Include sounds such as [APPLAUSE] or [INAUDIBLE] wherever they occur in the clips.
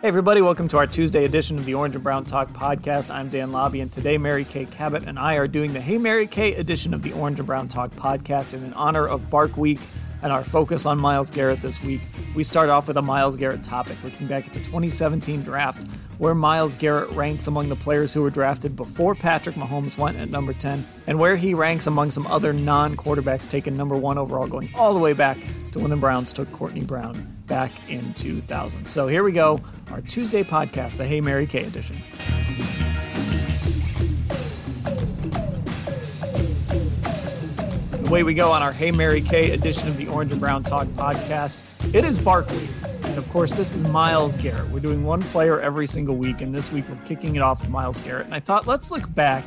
Hey, everybody, welcome to our Tuesday edition of the Orange and Brown Talk podcast. I'm Dan Labbe, and today Mary Kay Cabot and I are doing the Hey Mary Kay edition of the Orange and Brown Talk podcast in honor of Bark Week and our focus on Myles Garrett this week. We start off with a Myles Garrett topic, looking back at the 2017 draft, where Myles Garrett ranks among the players who were drafted before Patrick Mahomes went at number 10, and where he ranks among some other non quarterbacks taken number one overall, going all the way back to when the Browns took Courtney Brown back in 2000. So here we go, our Tuesday podcast, the Hey Mary Kay edition. Away we go on our Hey Mary Kay edition of the Orange and Brown Talk podcast. It is Barkley. And of course, this is Myles Garrett. We're doing one player every single week, and this week we're kicking it off with Myles Garrett. And I thought, let's look back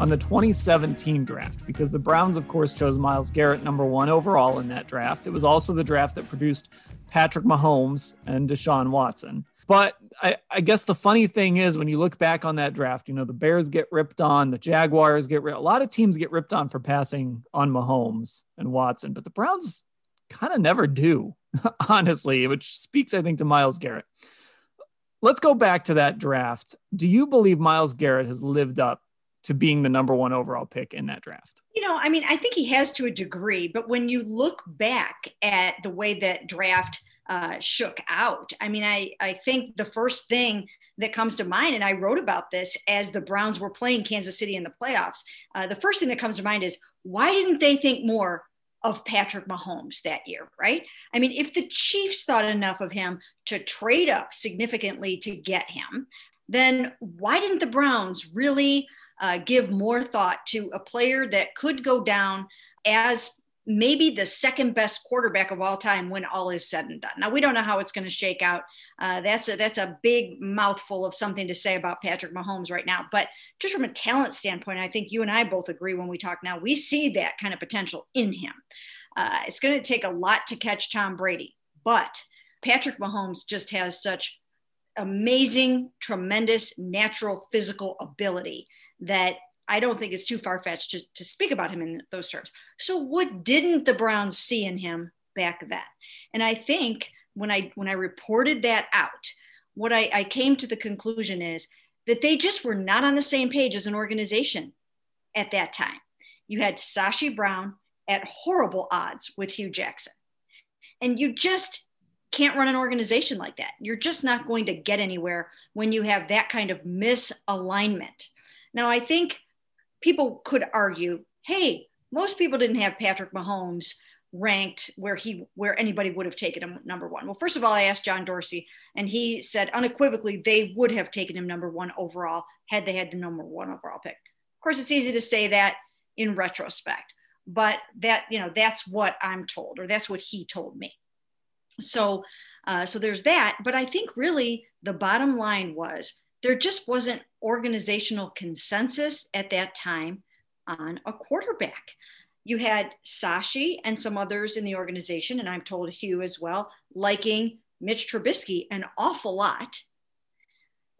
on the 2017 draft because the Browns, of course, chose Myles Garrett number one overall in that draft. It was also the draft that produced Patrick Mahomes and Deshaun Watson. But I, I, guess the funny thing is when you look back on that draft, you know, the Bears get ripped on, the Jaguars get ripped. A lot of teams get ripped on for passing on Mahomes and Watson, but the Browns kind of never do, [LAUGHS] honestly, which speaks, I think, to Myles Garrett. Let's go back to that draft. Do you believe Myles Garrett has lived up to being the number one overall pick in that draft? You know, I mean, I think he has to a degree, but when you look back at the way that draft uh, shook out, I mean, I, I think the first thing that comes to mind, and I wrote about this as the Browns were playing Kansas City in the playoffs. Uh, the first thing that comes to mind is why didn't they think more of Patrick Mahomes that year, right? I mean, if the Chiefs thought enough of him to trade up significantly to get him, then why didn't the Browns really uh, give more thought to a player that could go down as maybe the second best quarterback of all time when all is said and done. Now we don't know how it's going to shake out. Uh, that's a that's a big mouthful of something to say about Patrick Mahomes right now. But just from a talent standpoint, I think you and I both agree when we talk now. We see that kind of potential in him. Uh, it's going to take a lot to catch Tom Brady, but Patrick Mahomes just has such amazing, tremendous natural physical ability that I don't think it's too far fetched to, to speak about him in those terms. So, what didn't the Browns see in him back then? And I think when I when I reported that out, what I, I came to the conclusion is that they just were not on the same page as an organization at that time. You had Sashi Brown at horrible odds with Hue Jackson, and you just can't run an organization like that. You're just not going to get anywhere when you have that kind of misalignment now, I think people could argue, hey, most people didn't have Patrick Mahomes ranked where he where anybody would have taken him number one. Well, first of all, I asked John Dorsey, and he said unequivocally they would have taken him number one overall had they had the number one overall pick. Of course, it's easy to say that in retrospect, but that you know that's what I'm told, or that's what he told me. So, uh, so there's that. But I think really the bottom line was there just wasn't organizational consensus at that time on a quarterback. You had Sashi and some others in the organization, and I'm told Hue as well, liking Mitch Trubisky an awful lot.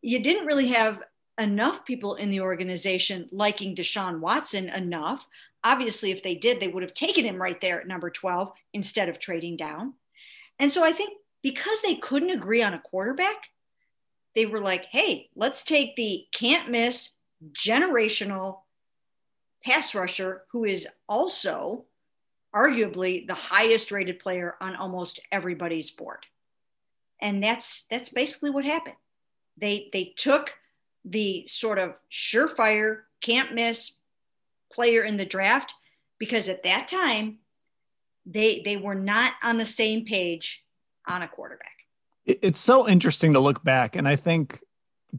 You didn't really have enough people in the organization liking Deshaun Watson enough. Obviously, if they did, they would have taken him right there at number 12 instead of trading down. And so I think because they couldn't agree on a quarterback, they were like, hey, let's take the can't miss generational pass rusher who is also arguably the highest rated player on almost everybody's board. And that's that's basically what happened. They they took the sort of surefire can't miss player in the draft because at that time they they were not on the same page on a quarterback it's so interesting to look back and i think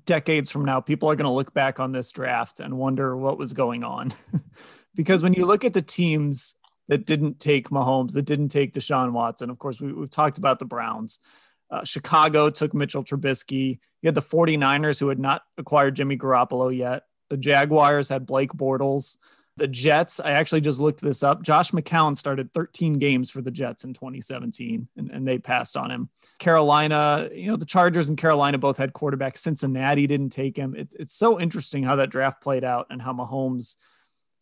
decades from now, people are going to look back on this draft and wonder what was going on. [LAUGHS] because when you look at the teams that didn't take Mahomes, that didn't take Deshaun Watson, of course, we, have talked about the Browns. Uh, Chicago took Mitchell Trubisky. You had the 49ers who had not acquired Jimmy Garoppolo yet. The Jaguars had Blake Bortles. The Jets, I actually just looked this up. Josh McCown started 13 games for the Jets in 2017, and, and they passed on him. Carolina, you know, the Chargers and Carolina both had quarterbacks. Cincinnati didn't take him. It, it's so interesting how that draft played out and how Mahomes.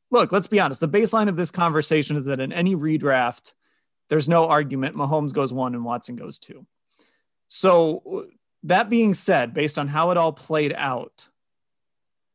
Look, let's be honest. The baseline of this conversation is that in any redraft, there's no argument. Mahomes goes one and Watson goes two. So, that being said, based on how it all played out,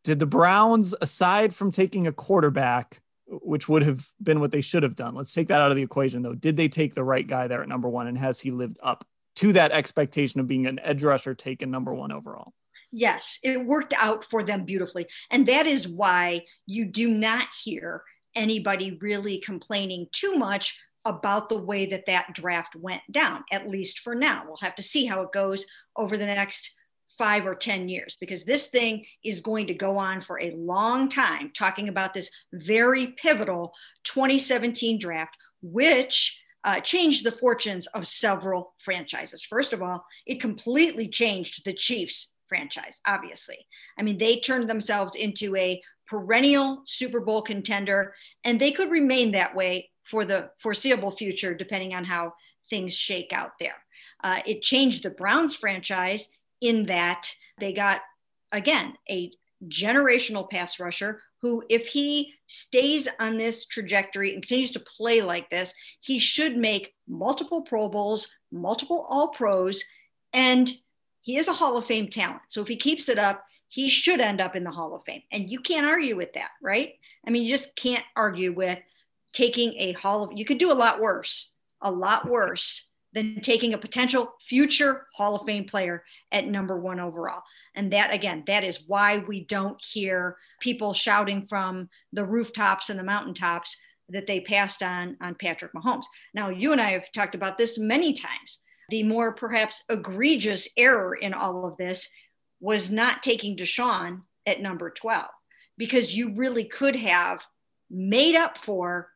did the Browns, aside from taking a quarterback, which would have been what they should have done, let's take that out of the equation though. Did they take the right guy there at number one? And has he lived up to that expectation of being an edge rusher taken number one overall? Yes, it worked out for them beautifully. And that is why you do not hear anybody really complaining too much about the way that that draft went down, at least for now. We'll have to see how it goes over the next five or 10 years because this thing is going to go on for a long time, talking about this very pivotal 2017 draft, which uh, changed the fortunes of several franchises. First of all, it completely changed the Chiefs franchise, obviously. I mean, they turned themselves into a perennial Super Bowl contender, and they could remain that way for the foreseeable future, depending on how things shake out there. Uh, it changed the Browns franchise in that they got, again, a generational pass rusher who, if he stays on this trajectory and continues to play like this, he should make multiple Pro Bowls, multiple All Pros, and he is a Hall of Fame talent. So if he keeps it up, he should end up in the Hall of Fame. And you can't argue with that, right? I mean, you just can't argue with taking a Hall of, you could do a lot worse, a lot worse than taking a potential future Hall of Fame player at number one overall. And that, again, that is why we don't hear people shouting from the rooftops and the mountaintops that they passed on on Patrick Mahomes. Now, you and I have talked about this many times. The more perhaps egregious error in all of this was not taking Deshaun at number 12, because you really could have made up for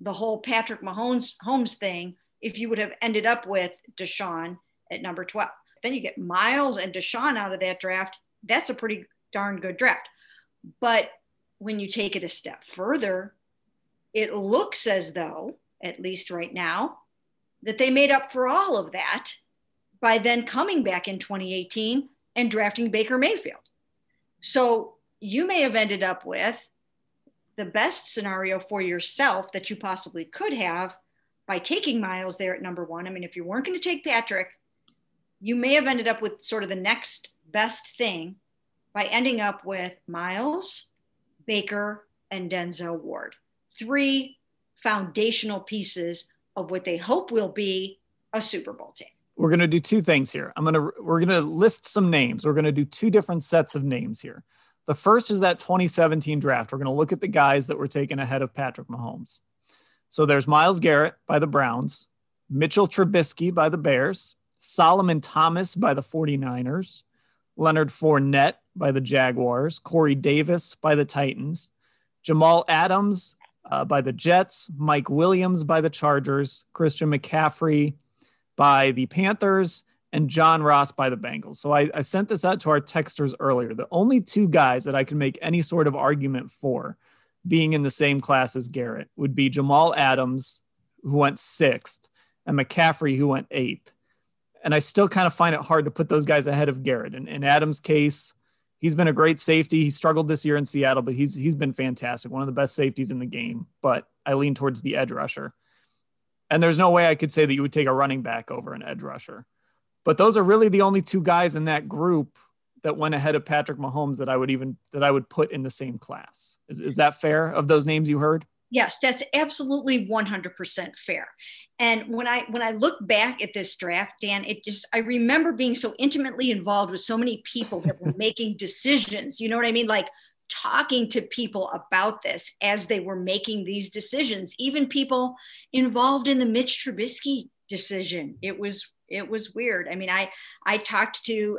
the whole Patrick Mahomes Holmes thing if you would have ended up with Deshaun at number 12. Then you get Myles and Deshaun out of that draft. That's a pretty darn good draft. But when you take it a step further, it looks as though, at least right now, that they made up for all of that by then coming back in 2018 and drafting Baker Mayfield. So you may have ended up with the best scenario for yourself that you possibly could have by taking Myles there at number one. I mean, if you weren't going to take Patrick, you may have ended up with sort of the next best thing by ending up with Myles, Baker, and Denzel Ward. Three foundational pieces of what they hope will be a Super Bowl team. We're going to do two things here. I'm going to we're going to list some names. We're going to do two different sets of names here. The first is that 2017 draft. We're going to look at the guys that were taken ahead of Patrick Mahomes. So there's Myles Garrett by the Browns, Mitchell Trubisky by the Bears, Solomon Thomas by the 49ers, Leonard Fournette by the Jaguars, Corey Davis by the Titans, Jamal Adams uh, by the Jets, Mike Williams by the Chargers, Christian McCaffrey by the Panthers, and John Ross by the Bengals. So I, I sent this out to our texters earlier. The only two guys that I can make any sort of argument for being in the same class as Garrett would be Jamal Adams, who went sixth, and McCaffrey, who went eighth. And I still kind of find it hard to put those guys ahead of Garrett. And in Adams' case, he's been a great safety. He struggled this year in Seattle, but he's he's been fantastic, one of the best safeties in the game. But I lean towards the edge rusher. And there's no way I could say that you would take a running back over an edge rusher. But those are really the only two guys in that group that went ahead of Patrick Mahomes that I would even that I would put in the same class. Is, is that fair of those names you heard? Yes, that's absolutely 100% fair. And when I when I look back at this draft, Dan, it just I remember being so intimately involved with so many people that were [LAUGHS] making decisions. You know what I mean? Like talking to people about this as they were making these decisions, even people involved in the Mitch Trubisky decision. It was it was weird. I mean, I I talked to,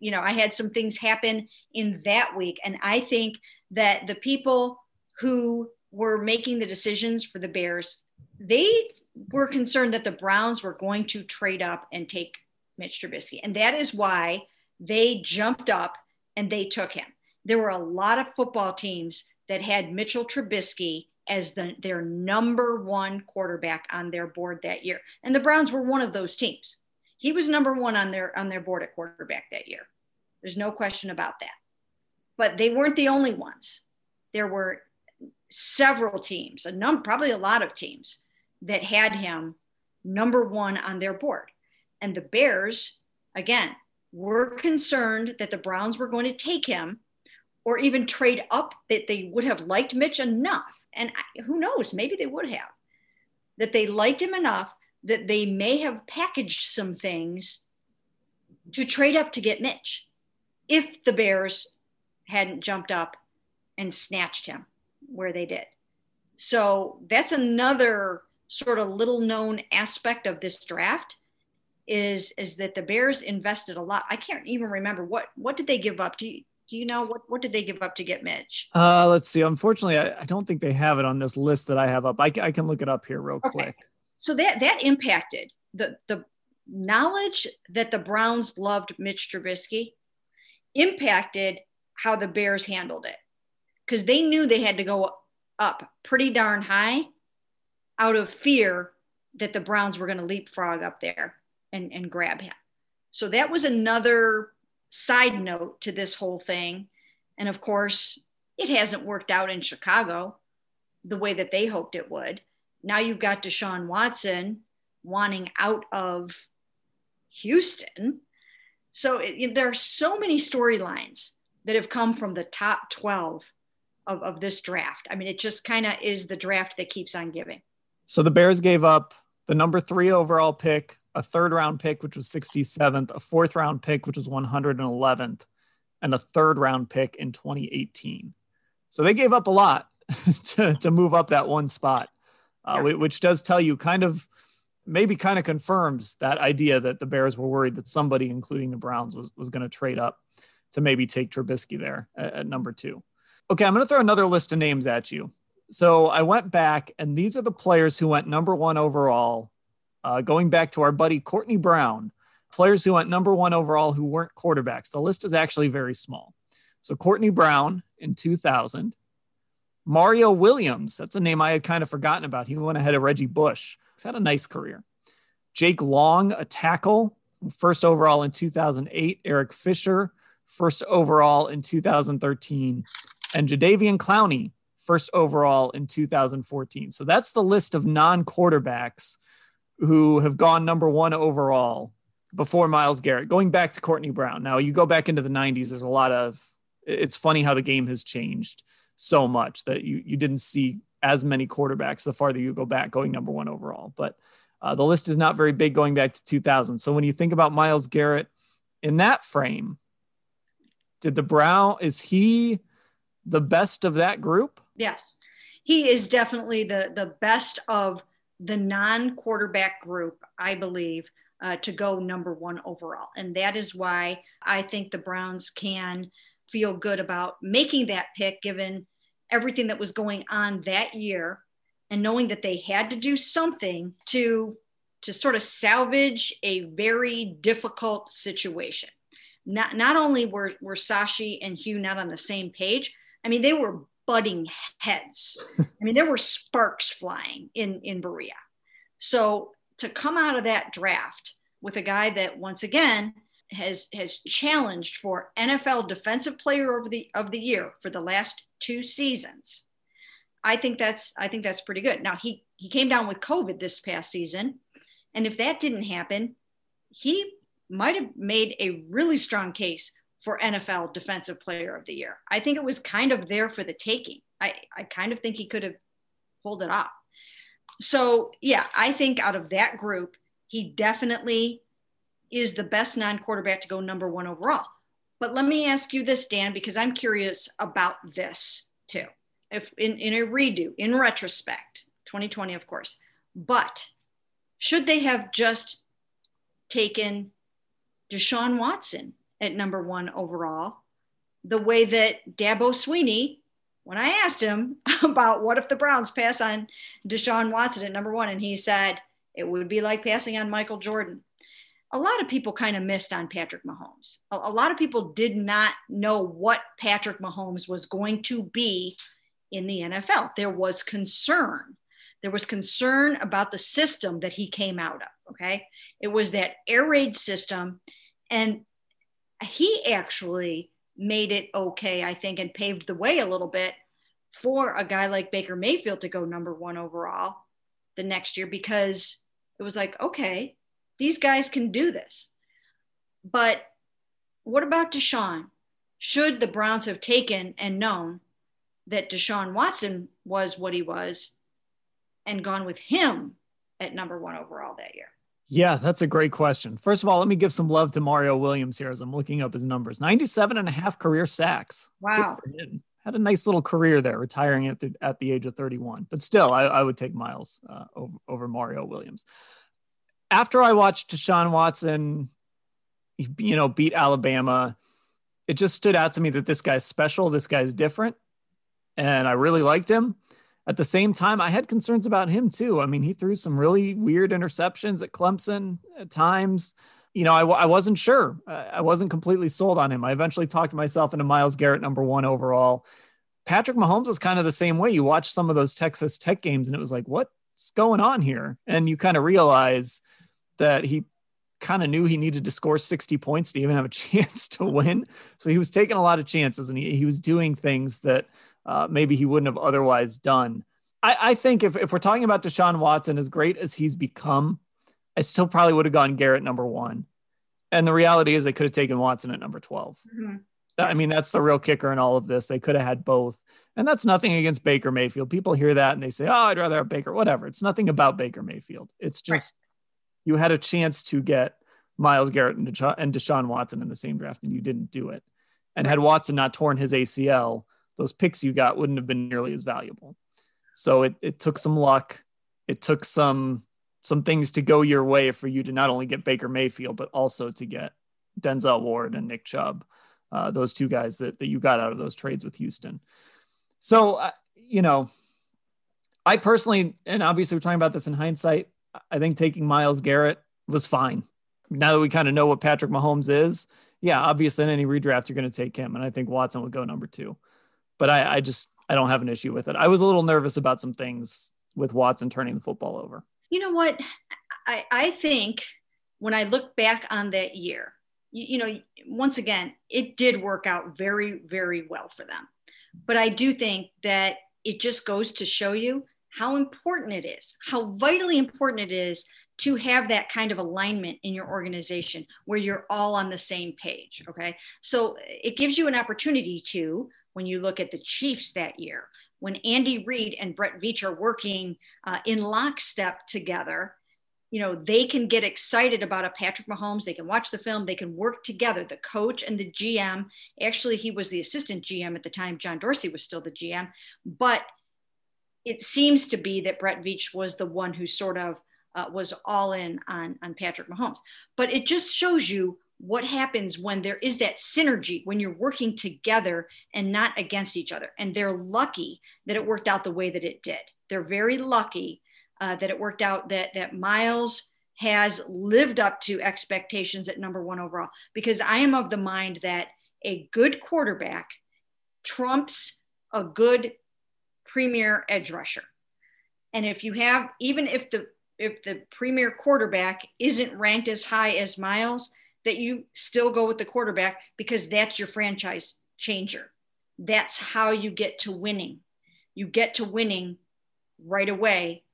you know, I had some things happen in that week, and I think that the people who were making the decisions for the Bears, they were concerned that the Browns were going to trade up and take Mitch Trubisky, and that is why they jumped up and they took him. There were a lot of football teams that had Mitchell Trubisky as the, their number one quarterback on their board that year, and the Browns were one of those teams. He was number one on their on their board at quarterback that year. There's no question about that. But they weren't the only ones. There were several teams, a number, probably a lot of teams that had him number one on their board. And the Bears, again, were concerned that the Browns were going to take him or even trade up, that they would have liked Mitch enough. And who knows, maybe they would have, that they liked him enough that they may have packaged some things to trade up to get Mitch if the Bears hadn't jumped up and snatched him where they did. So that's another sort of little known aspect of this draft is is that the Bears invested a lot. I can't even remember what what did they give up? Do you, do you know what what did they give up to get Mitch? Uh, let's see. Unfortunately, I, I don't think they have it on this list that I have up. I, I can look it up here real okay. quick so that that impacted the the knowledge that the Browns loved Mitch Trubisky impacted how the Bears handled it because they knew they had to go up pretty darn high out of fear that the Browns were going to leapfrog up there and, and grab him. So that was another side note to this whole thing. And of course, it hasn't worked out in Chicago the way that they hoped it would. Now you've got Deshaun Watson wanting out of Houston. So it, there are so many storylines that have come from the top 12 of, of this draft. I mean, it just kind of is the draft that keeps on giving. So the Bears gave up the number three overall pick, a third round pick, which was 67th, a fourth round pick, which was 111th, and a third round pick in 2018. So they gave up a lot [LAUGHS] to, to move up that one spot uh, yeah. which does tell you kind of maybe kind of confirms that idea that the Bears were worried that somebody, including the Browns, was, was going to trade up to maybe take Trubisky there at, at number two. Okay, I'm going to throw another list of names at you. So I went back, and these are the players who went number one overall. Uh, going back to our buddy Courtney Brown, players who went number one overall who weren't quarterbacks. The list is actually very small. So Courtney Brown in 2000, Mario Williams, that's a name I had kind of forgotten about. He went ahead of Reggie Bush. He's had a nice career. Jake Long, a tackle, first overall in 2008. Eric Fisher, first overall in 2013. And Jadeveon Clowney, first overall in 2014. So that's the list of non quarterbacks who have gone number one overall before Myles Garrett, going back to Courtney Brown. Now, you go back into the 90s, there's a lot of, it's funny how the game has changed so much that you you didn't see as many quarterbacks the farther you go back going number one overall. But uh, the list is not very big going back to 2000. So when you think about Myles Garrett in that frame, did the Brown is he the best of that group? Yes, he is definitely the the best of the non quarterback group, I believe. Uh, to go number one overall. And that is why I think the Browns can feel good about making that pick given everything that was going on that year and knowing that they had to do something to to sort of salvage a very difficult situation. Not not only were were Sashi and Hue not on the same page, I mean they were butting heads. [LAUGHS] I mean there were sparks flying in in Berea. So to come out of that draft with a guy that once again has has challenged for NFL Defensive Player of the of the Year for the last two seasons. I think that's I think that's pretty good. Now he he came down with COVID this past season, and if that didn't happen, he might have made a really strong case for NFL Defensive Player of the Year. I think it was kind of there for the taking. I I kind of think he could have pulled it off. So yeah, I think out of that group, he definitely is the best non quarterback to go number one overall. But let me ask you this, Dan, because I'm curious about this too. If in, in a redo, in retrospect, 2020, of course, but should they have just taken Deshaun Watson at number one overall, the way that Dabo Swinney, when I asked him [LAUGHS] about what if the Browns pass on Deshaun Watson at number one, and he said it would be like passing on Michael Jordan. A lot of people kind of missed on Patrick Mahomes. A, a lot of people did not know what Patrick Mahomes was going to be in the NFL. There was concern. There was concern about the system that he came out of. Okay. It was that air raid system. And he actually made it okay, I think, and paved the way a little bit for a guy like Baker Mayfield to go number one overall the next year because it was like, okay, these guys can do this. But what about Deshaun? Should the Browns have taken and known that Deshaun Watson was what he was and gone with him at number one overall that year? Yeah, that's a great question. First of all, let me give some love to Mario Williams here as I'm looking up his numbers 97 and a half career sacks. Wow. Had a nice little career there, retiring at the, at the age of 31. But still, I, I would take Myles uh, over, over Mario Williams. After I watched Deshaun Watson, you know, beat Alabama, it just stood out to me that this guy's special. This guy's different. And I really liked him at the same time, I had concerns about him too. I mean, he threw some really weird interceptions at Clemson at times. You know, I, I wasn't sure. I wasn't completely sold on him. I eventually talked myself into Myles Garrett, number one overall. Patrick Mahomes is kind of the same way. You watch some of those Texas Tech games and it was like, what's going on here? And you kind of realize that he kind of knew he needed to score 60 points to even have a [LAUGHS] chance to win. So he was taking a lot of chances and he, he was doing things that – uh, maybe he wouldn't have otherwise done. I, I think if, if we're talking about Deshaun Watson, as great as he's become, I still probably would have gone Garrett number one. And the reality is they could have taken Watson at number 12. Mm-hmm. I mean, that's the real kicker in all of this. They could have had both. And that's nothing against Baker Mayfield. People hear that and they say, oh, I'd rather have Baker, whatever. It's nothing about Baker Mayfield. It's just. You had a chance to get Myles Garrett and Desha- and Deshaun Watson in the same draft and you didn't do it. And had Watson not torn his ACL, those picks you got wouldn't have been nearly as valuable. So it, it took some luck. It took some some things to go your way for you to not only get Baker Mayfield, but also to get Denzel Ward and Nick Chubb, uh, those two guys that, that you got out of those trades with Houston. So, uh, you know, I personally, and obviously we're talking about this in hindsight, I think taking Myles Garrett was fine. Now that we kind of know what Patrick Mahomes is, yeah, obviously in any redraft, you're going to take him. And I think Watson would go number two but I, I just I don't have an issue with it. I was a little nervous about some things with Watson turning the football over. You know what? I, I think when I look back on that year, you, you know, once again, it did work out very, very well for them. But I do think that it just goes to show you how important it is, how vitally important it is to have that kind of alignment in your organization where you're all on the same page. Okay. So it gives you an opportunity to when you look at the Chiefs that year, when Andy Reid and Brett Veach are working uh, in lockstep together, you know, they can get excited about a Patrick Mahomes. They can watch the film. They can work together. The coach and the GM. Actually, he was the assistant GM at the time. John Dorsey was still the GM. But it seems to be that Brett Veach was the one who sort of uh, was all in on, on Patrick Mahomes. But it just shows you what happens when there is that synergy when you're working together and not against each other. And they're lucky that it worked out the way that it did. They're very lucky uh, that it worked out that that myles has lived up to expectations at number one overall. Because i am of the mind that a good quarterback trumps a good premier edge rusher and if you have even if the if the premier quarterback isn't ranked as high as Myles, that you still go with the quarterback because that's your franchise changer. That's how you get to winning. You get to winning right away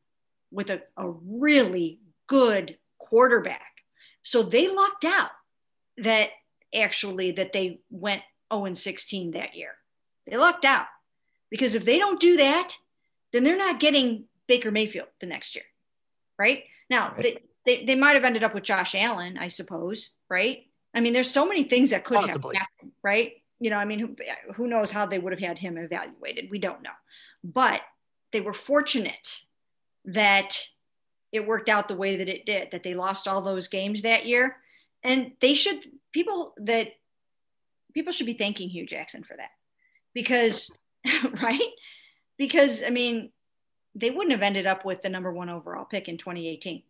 with a, a really good quarterback. So they lucked out that actually that they went 0 and 16 that year. They lucked out because if they don't do that, then they're not getting Baker Mayfield the next year. Right now, right. They, they, they might have ended up with Josh Allen, I suppose, right? I mean, there's so many things that could Possibly. have happened, right? You know, I mean, who, who knows how they would have had him evaluated? We don't know. But they were fortunate that it worked out the way that it did, that they lost all those games that year. And they should, people that, people should be thanking Hue Jackson for that because, [LAUGHS] right? Because, I mean, they wouldn't have ended up with the number one overall pick in 2018.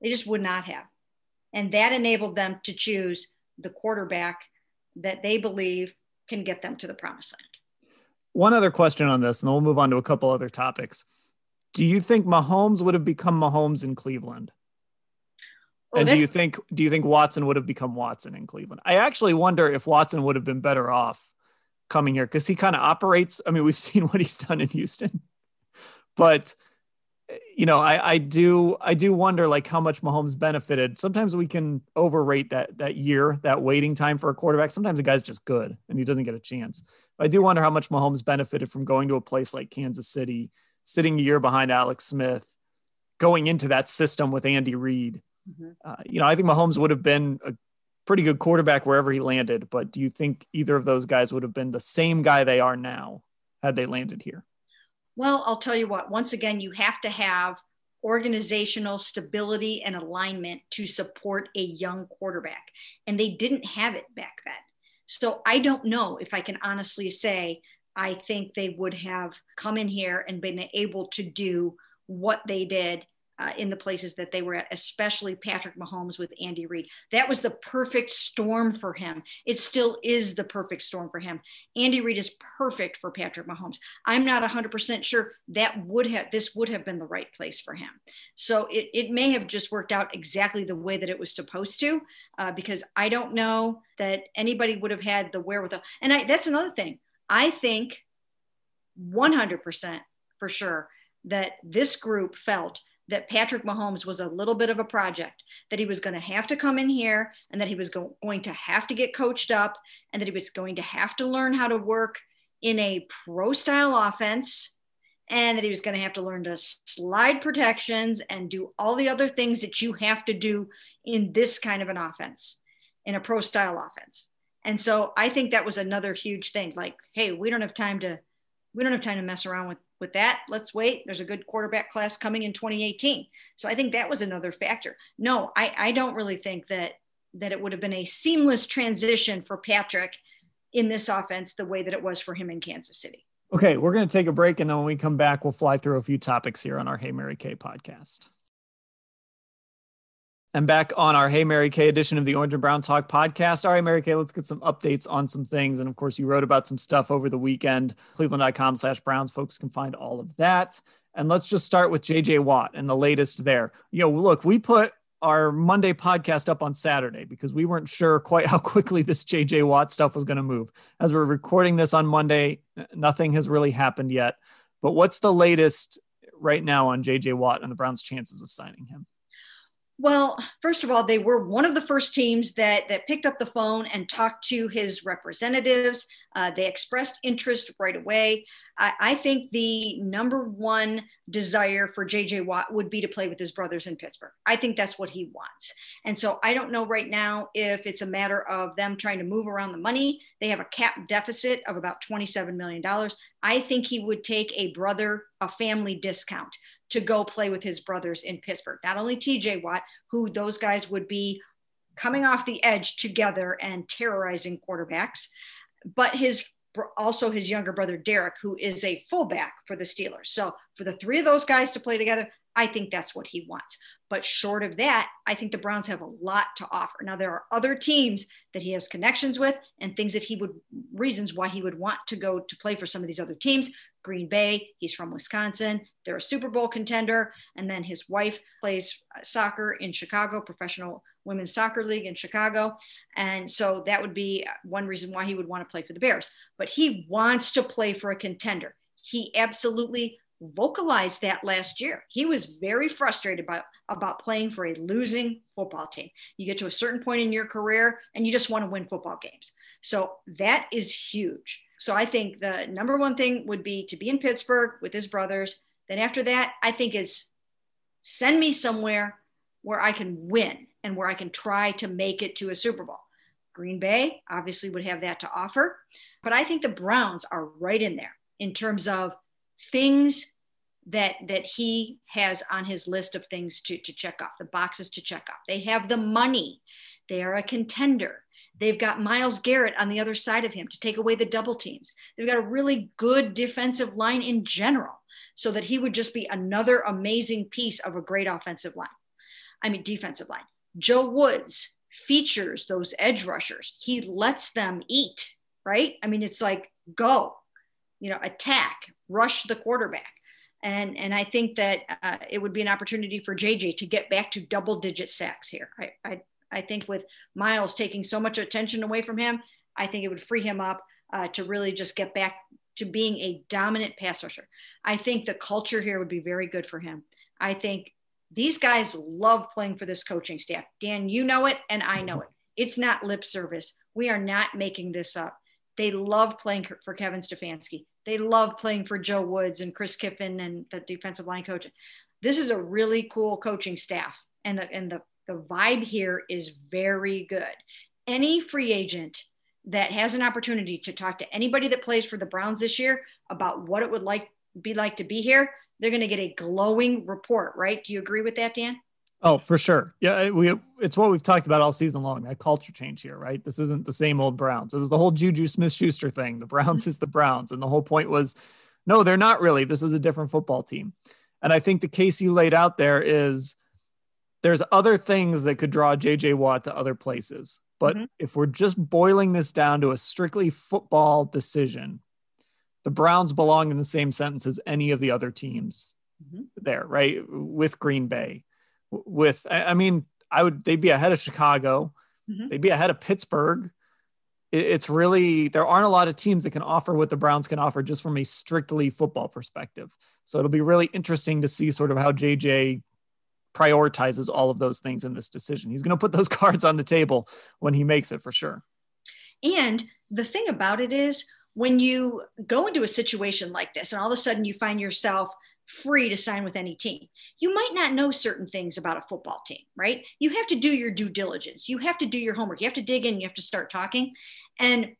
They just would not have. And that enabled them to choose the quarterback that they believe can get them to the promised land. One other question on this, and then we'll move on to a couple other topics. Do you think Mahomes would have become Mahomes in Cleveland? Oh, and do you think do you think Watson would have become Watson in Cleveland? I actually wonder if Watson would have been better off coming here because he kind of operates. I mean, we've [LAUGHS] seen what he's done in Houston, but you know, I, I do I do wonder like how much Mahomes benefited. Sometimes we can overrate that that year, that waiting time for a quarterback. Sometimes a guy's just good and he doesn't get a chance. But I do wonder how much Mahomes benefited from going to a place like Kansas City, sitting a year behind Alex Smith, going into that system with Andy Reid. Mm-hmm. Uh, you know, I think Mahomes would have been a pretty good quarterback wherever he landed. But do you think either of those guys would have been the same guy they are now had they landed here? Well, I'll tell you what, once again, you have to have organizational stability and alignment to support a young quarterback. And they didn't have it back then. So I don't know if I can honestly say, I think they would have come in here and been able to do what they did uh, in the places that they were at, especially Patrick Mahomes with Andy Reid. That was the perfect storm for him. It still is the perfect storm for him. Andy Reid is perfect for Patrick Mahomes. I'm not 100% sure that would have this would have been the right place for him. So it, it may have just worked out exactly the way that it was supposed to, uh, because I don't know that anybody would have had the wherewithal. And I, that's another thing. I think 100% for sure that this group felt that Patrick Mahomes was a little bit of a project, that he was going to have to come in here and that he was go- going to have to get coached up and that he was going to have to learn how to work in a pro style offense and that he was going to have to learn to slide protections and do all the other things that you have to do in this kind of an offense, in a pro style offense. And so I think that was another huge thing. Like, hey, we don't have time to we don't have time to mess around with with that, let's wait. There's a good quarterback class coming in 2018. So I think that was another factor. No, I, I don't really think that that it would have been a seamless transition for Patrick in this offense the way that it was for him in Kansas City. Okay, we're going to take a break. And then when we come back, we'll fly through a few topics here on our Hey Mary Kay podcast. And back on our Hey Mary Kay edition of the Orange and Brown Talk podcast. All right, Mary Kay, let's get some updates on some things. And of course, you wrote about some stuff over the weekend. Cleveland.com slash Browns. Folks can find all of that. And let's just start with JJ Watt and the latest there. You know, look, we put our Monday podcast up on Saturday because we weren't sure quite [LAUGHS] how quickly this JJ Watt stuff was going to move. As we're recording this on Monday, nothing has really happened yet. But what's the latest right now on JJ Watt and the Browns' chances of signing him? Well, first of all, they were one of the first teams that that picked up the phone and talked to his representatives. Uh, they expressed interest right away. I, I, think the number one desire for JJ Watt would be to play with his brothers in Pittsburgh. I think that's what he wants. And so I don't know right now if it's a matter of them trying to move around the money. They have a cap deficit of about $27 million. I think he would take a brother, a family discount to go play with his brothers in Pittsburgh. Not only TJ Watt, who those guys would be coming off the edge together and terrorizing quarterbacks, but his also his younger brother Derek, who is a fullback for the Steelers. So for the three of those guys to play together, I think that's what he wants. But short of that, I think the Browns have a lot to offer. Now, there are other teams that he has connections with and things that he would, reasons why he would want to go to play for some of these other teams. Green Bay, he's from Wisconsin. They're a Super Bowl contender. And then his wife plays soccer in Chicago, professional women's soccer league in Chicago. And so that would be one reason why he would want to play for the Bears. But he wants to play for a contender. He absolutely vocalized that last year. He was very frustrated about, about playing for a losing football team. You get to a certain point in your career and you just want to win football games. So that is huge. So I think the number one thing would be to be in Pittsburgh with his brothers. Then after that, I think it's send me somewhere where I can win and where I can try to make it to a Super Bowl. Green Bay obviously would have that to offer, but I think the Browns are right in there in terms of things that that he has on his list of things to, to check off, the boxes to check off. They have the money. They are a contender. They've got Myles Garrett on the other side of him to take away the double teams. They've got a really good defensive line in general, so that he would just be another amazing piece of a great offensive line. I mean, defensive line. Joe Woods features those edge rushers. He lets them eat, right? I mean, it's like go, you know, attack, rush the quarterback. And, and I think that uh, it would be an opportunity for JJ to get back to double digit sacks here. I, I, I think with Myles taking so much attention away from him, I think it would free him up uh, to really just get back to being a dominant pass rusher. I think the culture here would be very good for him. I think these guys love playing for this coaching staff. Dan, you know it, and I know it. It's not lip service. We are not making this up. They love playing for Kevin Stefanski. They love playing for Joe Woods and Chris Kiffin and the defensive line coach. This is a really cool coaching staff, and the and the the vibe here is very good. Any free agent that has an opportunity to talk to anybody that plays for the Browns this year about what it would like be like to be here, they're going to get a glowing report, right? Do you agree with that, Dan? Oh, for sure. Yeah, we it's what we've talked about all season long. That culture change here, right? This isn't the same old Browns. It was the whole Juju Smith-Schuster thing. The Browns mm-hmm. is the Browns, and the whole point was, no, they're not really. This is a different football team. And I think the case you laid out there is there's other things that could draw JJ Watt to other places. But mm-hmm. if we're just boiling this down to a strictly football decision, the Browns belong in the same sentence as any of the other teams mm-hmm. there, right? With Green Bay, with, I mean, I would, they'd be ahead of Chicago, mm-hmm. they'd be ahead of Pittsburgh. It's really, there aren't a lot of teams that can offer what the Browns can offer just from a strictly football perspective. So it'll be really interesting to see sort of how JJ prioritizes all of those things in this decision. He's going to put those [LAUGHS] cards on the table when he makes it for sure. And the thing about it is, when you go into a situation like this and all of a sudden you find yourself free to sign with any team. You might not know certain things about a football team, right? You have to do your due diligence. You have to do your homework. You have to dig in. You have to start talking. And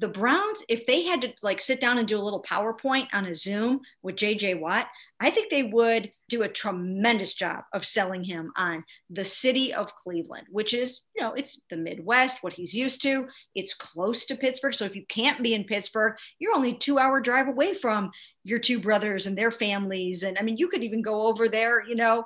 the Browns, if they had to like sit down and do a little PowerPoint on a Zoom with JJ Watt, I think they would do a tremendous job of selling him on the city of Cleveland, which is, you know, it's the Midwest, what he's used to. It's close to Pittsburgh. So if you can't be in Pittsburgh, you're only two hour drive away from your two brothers and their families. And I mean, you could even go over there, you know,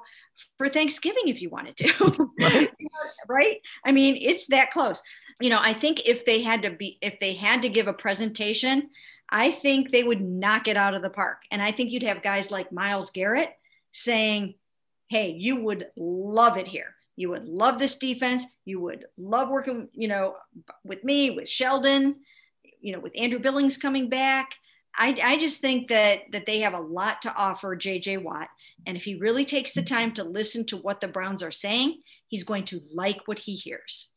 for Thanksgiving if you wanted to. [LAUGHS] [LAUGHS] right? I mean, it's that close. You know, I think if they had to be, if they had to give a presentation, I think they would knock it out of the park. And I think you'd have guys like Myles Garrett saying, hey, you would love it here. You would love this defense. You would love working, you know, with me, with Sheldon, you know, with Andrew Billings coming back. I, I just think that that they have a lot to offer JJ Watt. And if he really takes the time to listen to what the Browns are saying, he's going to like what he hears.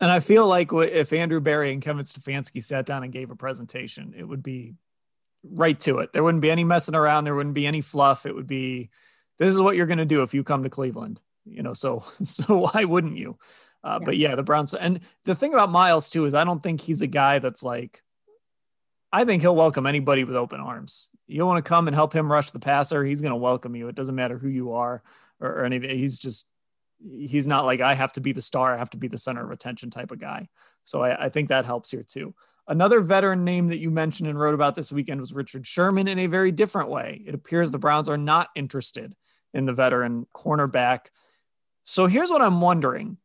And I feel like if Andrew Berry and Kevin Stefanski sat down and gave a presentation, it would be right to it. There wouldn't be any messing around. There wouldn't be any fluff. It would be, this is what you're going to do if you come to Cleveland. You know, so [LAUGHS] so why wouldn't you? Uh, yeah. But yeah, the Browns. And the thing about Myles too is I don't think he's a guy that's like. I think he'll welcome anybody with open arms. You want to come and help him rush the passer, he's going to welcome you. It doesn't matter who you are or, or anything. He's just he's not like I have to be the star, I have to be the center of attention type of guy. So I, I think that helps here too. Another veteran name that you mentioned and wrote about this weekend was Richard Sherman in a very different way. It appears the Browns are not interested in the veteran cornerback. So here's what I'm wondering.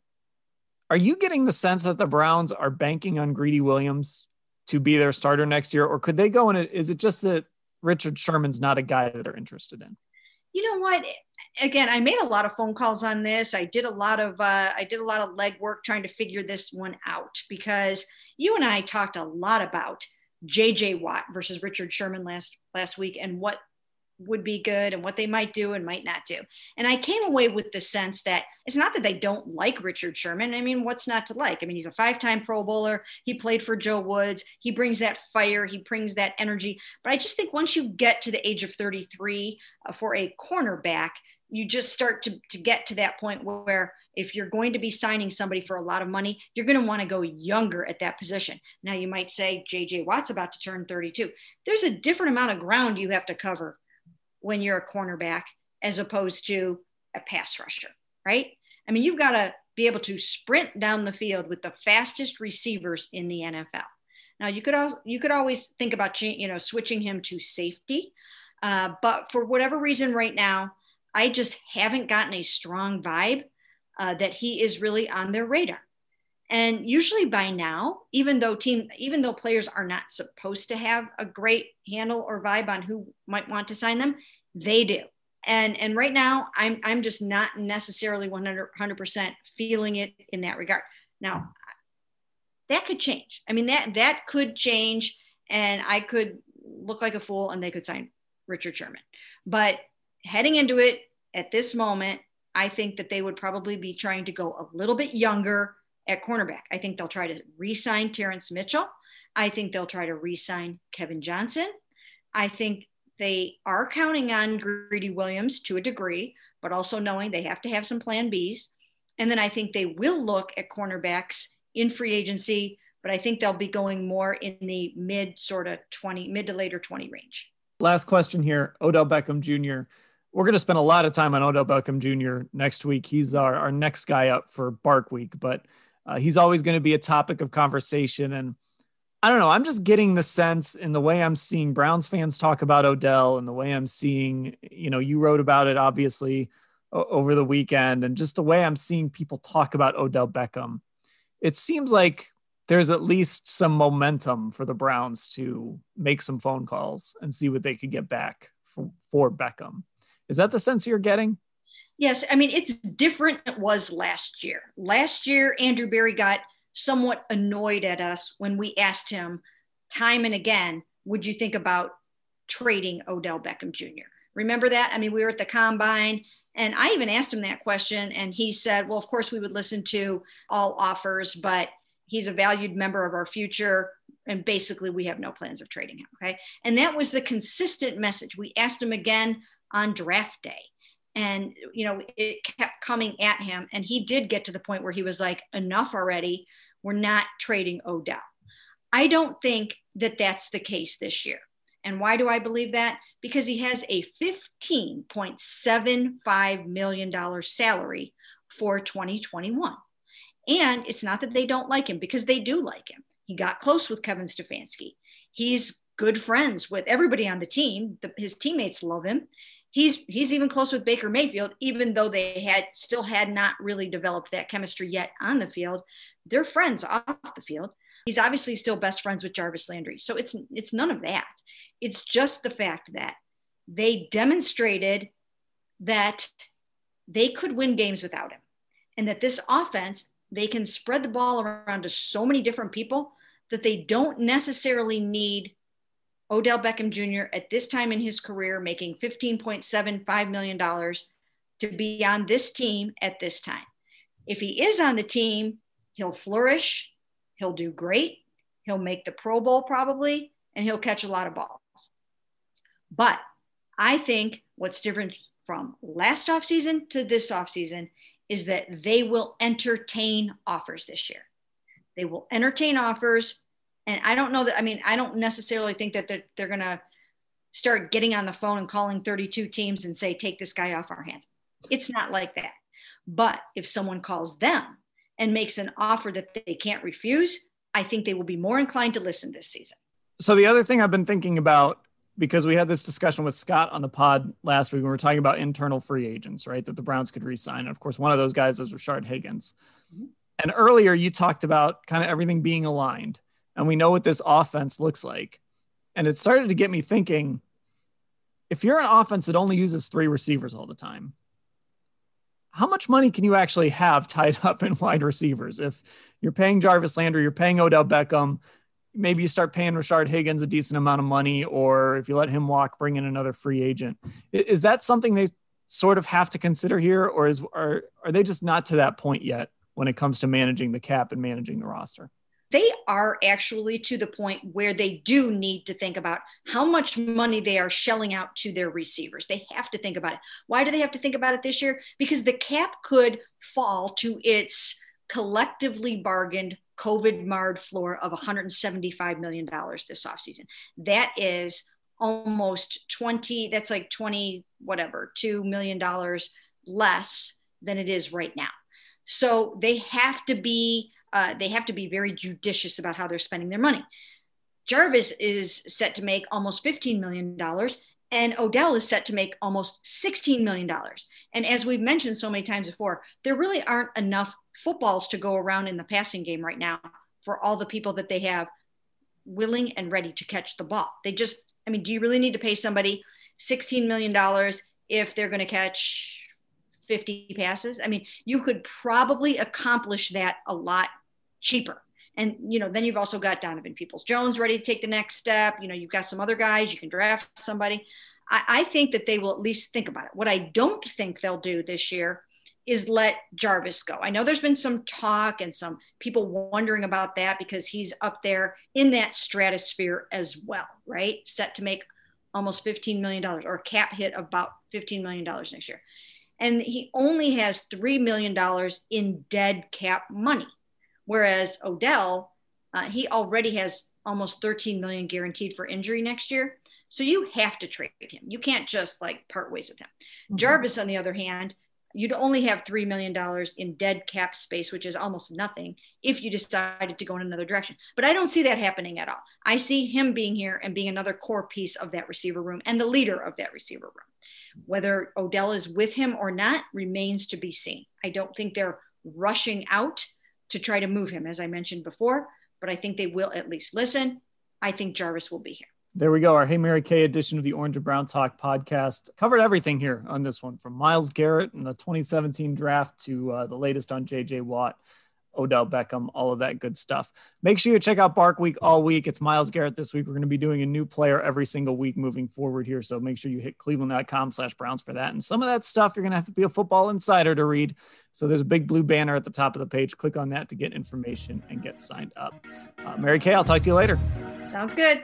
Are you getting the sense that the Browns are banking on Greedy Williams to be their starter next year? Or could they go in it? Is it just that Richard Sherman's not a guy that they're interested in? You know what? again, I made a lot of phone calls on this. I did a lot of uh, I did a lot of legwork trying to figure this one out because you and I talked a lot about J.J. Watt versus Richard Sherman last last week and what would be good and what they might do and might not do. And I came away with the sense that it's not that they don't like Richard Sherman. I mean, what's not to like? I mean, he's a five time Pro Bowler. He played for Joe Woods. He brings that fire, he brings that energy. But I just think once you get to the age of 33 uh, for a cornerback, you just start to, to get to that point where if you're going to be signing somebody for a lot of money, you're going to want to go younger at that position. Now, you might say JJ Watt's about to turn 32. There's a different amount of ground you have to cover when you're a cornerback as opposed to a pass rusher, right? I mean, you've got to be able to sprint down the field with the fastest receivers in the NFL. Now, you could also you could always think about you know switching him to safety, uh, but for whatever reason, right now, I just haven't gotten a strong vibe uh, that he is really on their radar. And usually by now, even though team, even though players are not supposed to have a great handle or vibe on who might want to sign them, they do. And and right now, I'm I'm just not necessarily 100 percent feeling it in that regard. Now, that could change. I mean that that could change, and I could look like a fool, and they could sign Richard Sherman. But heading into it at this moment, I think that they would probably be trying to go a little bit younger at cornerback. I think they'll try to re sign Terrance Mitchell. I think they'll try to re sign Kevin Johnson. I think they are counting on Greedy Williams to a degree, but also knowing they have to have some plan Bs. And then I think they will look at cornerbacks in free agency, but I think they'll be going more in the mid sort of 20, mid to later 20 range. Last question here Odell Beckham Jr we're going to spend a lot of time on Odell Beckham Jr. next week. He's our, our next guy up for Bark Week, but uh, he's always going to be a topic of conversation. And I don't know, I'm just getting the sense in the way I'm seeing Browns fans talk about Odell and the way I'm seeing, you know, you wrote about it obviously over the weekend and just the way I'm seeing people talk about Odell Beckham. It seems like there's at least some momentum for the Browns to make some phone calls and see what they could get back for, for Beckham. Is that the sense you're getting? Yes. I mean, it's different it was last year. Last year, Andrew Berry got somewhat annoyed at us when we asked him time and again, would you think about trading Odell Beckham Jr.? Remember that? I mean, we were at the combine and I even asked him that question. And he said, well, of course, we would listen to all offers, but he's a valued member of our future. And basically, we have no plans of trading him. Okay. And that was the consistent message. We asked him again on draft day. And, you know, it kept coming at him. And he did get to the point where he was like, enough already. We're not trading Odell. I don't think that that's the case this year. And why do I believe that? Because he has a $15.75 million salary for 2021. And it's not that they don't like him because they do like him. He got close with Kevin Stefanski. He's good friends with everybody on the team. The, his teammates love him he's he's even close with Baker Mayfield, even though they had still had not really developed that chemistry yet on the field. They're friends off the field. He's obviously still best friends with Jarvis Landry. So it's it's none of that. It's just the fact that they demonstrated that they could win games without him. And that this offense, they can spread the ball around to so many different people that they don't necessarily need Odell Beckham Jr. at this time in his career making $15.75 million to be on this team at this time. If he is on the team, he'll flourish, he'll do great, he'll make the Pro Bowl probably, and he'll catch a lot of balls. But I think what's different from last offseason to this offseason is that they will entertain offers this year. They will entertain offers and I don't know that, I mean, I don't necessarily think that they're, they're going to start getting on the phone and calling 32 teams and say, take this guy off our hands. It's not like that. But if someone calls them and makes an offer that they can't refuse, I think they will be more inclined to listen this season. So the other thing I've been thinking about because we had this discussion with Scott on the pod last week when we were talking about internal free agents, right? That the Browns could resign. And of course, one of those guys is Rashard Higgins. Mm-hmm. And earlier you talked about kind of everything being aligned and we know what this offense looks like. And it started to get me thinking if you're an offense that only uses three receivers all the time, how much money can you actually have [LAUGHS] tied up in wide receivers? If you're paying Jarvis Landry, you're paying Odell Beckham, maybe you start paying Rashard Higgins a decent amount of money, or if you let him walk, bring in another free agent. Is that something they sort of have to consider here, or is are are they just not to that point yet when it comes to managing the cap and managing the roster? They are actually to the point where they do need to think about how much money they are shelling out to their receivers. They have to think about it. Why do they have to think about it this year? Because the cap could fall to its collectively bargained COVID marred floor of $175 million this offseason. That is almost 20, that's like 20, whatever, $2 million less than it is right now. So they have to be, uh, they have to be very judicious about how they're spending their money. Jarvis is set to make almost $15 million and Odell is set to make almost $16 million. And as we've mentioned so many times before, there really aren't enough footballs to go around in the passing game right now for all the people that they have willing and ready to catch the ball. They just, I mean, do you really need to pay somebody $16 million if they're going to catch 50 passes? I mean, you could probably accomplish that a lot cheaper. And, you know, then you've also got Donovan Peoples Jones ready to take the next step. You know, you've got some other guys, you can draft somebody. I, I think that they will at least think about it. What I don't think they'll do this year is let Jarvis go. I know there's been some talk and some people wondering about that because he's up there in that stratosphere as well, right? Set to make almost $15 million or a cap hit about $15 million next year. And he only has $3 million in dead cap money. Whereas Odell, uh, he already has almost 13 million guaranteed for injury next year. So you have to trade him. You can't just like part ways with him. Mm-hmm. Jarvis, on the other hand, you'd only have $3 million in dead cap space, which is almost nothing if you decided to go in another direction. But I don't see that happening at all. I see him being here and being another core piece of that receiver room and the leader of that receiver room. Whether Odell is with him or not remains to be seen. I don't think they're rushing out to try to move him, as I mentioned before, but I think they will at least listen. I think Jarvis will be here. There we go. Our Hey Mary Kay edition of the Orange and Brown Talk podcast covered everything here on this one from Myles Garrett and the 2017 draft to uh, the latest on JJ Watt. Odell Beckham, all of that good stuff. Make sure you check out Bark Week all week. It's Myles Garrett this week. We're going to be doing a new player every single week moving forward here. So make sure you hit cleveland.com slash Browns for that. And some of that stuff, you're going to have to be a football insider to read. So there's a big blue banner at the top of the page. Click on that to get information and get signed up. Uh, Mary Kay, I'll talk to you later. Sounds good.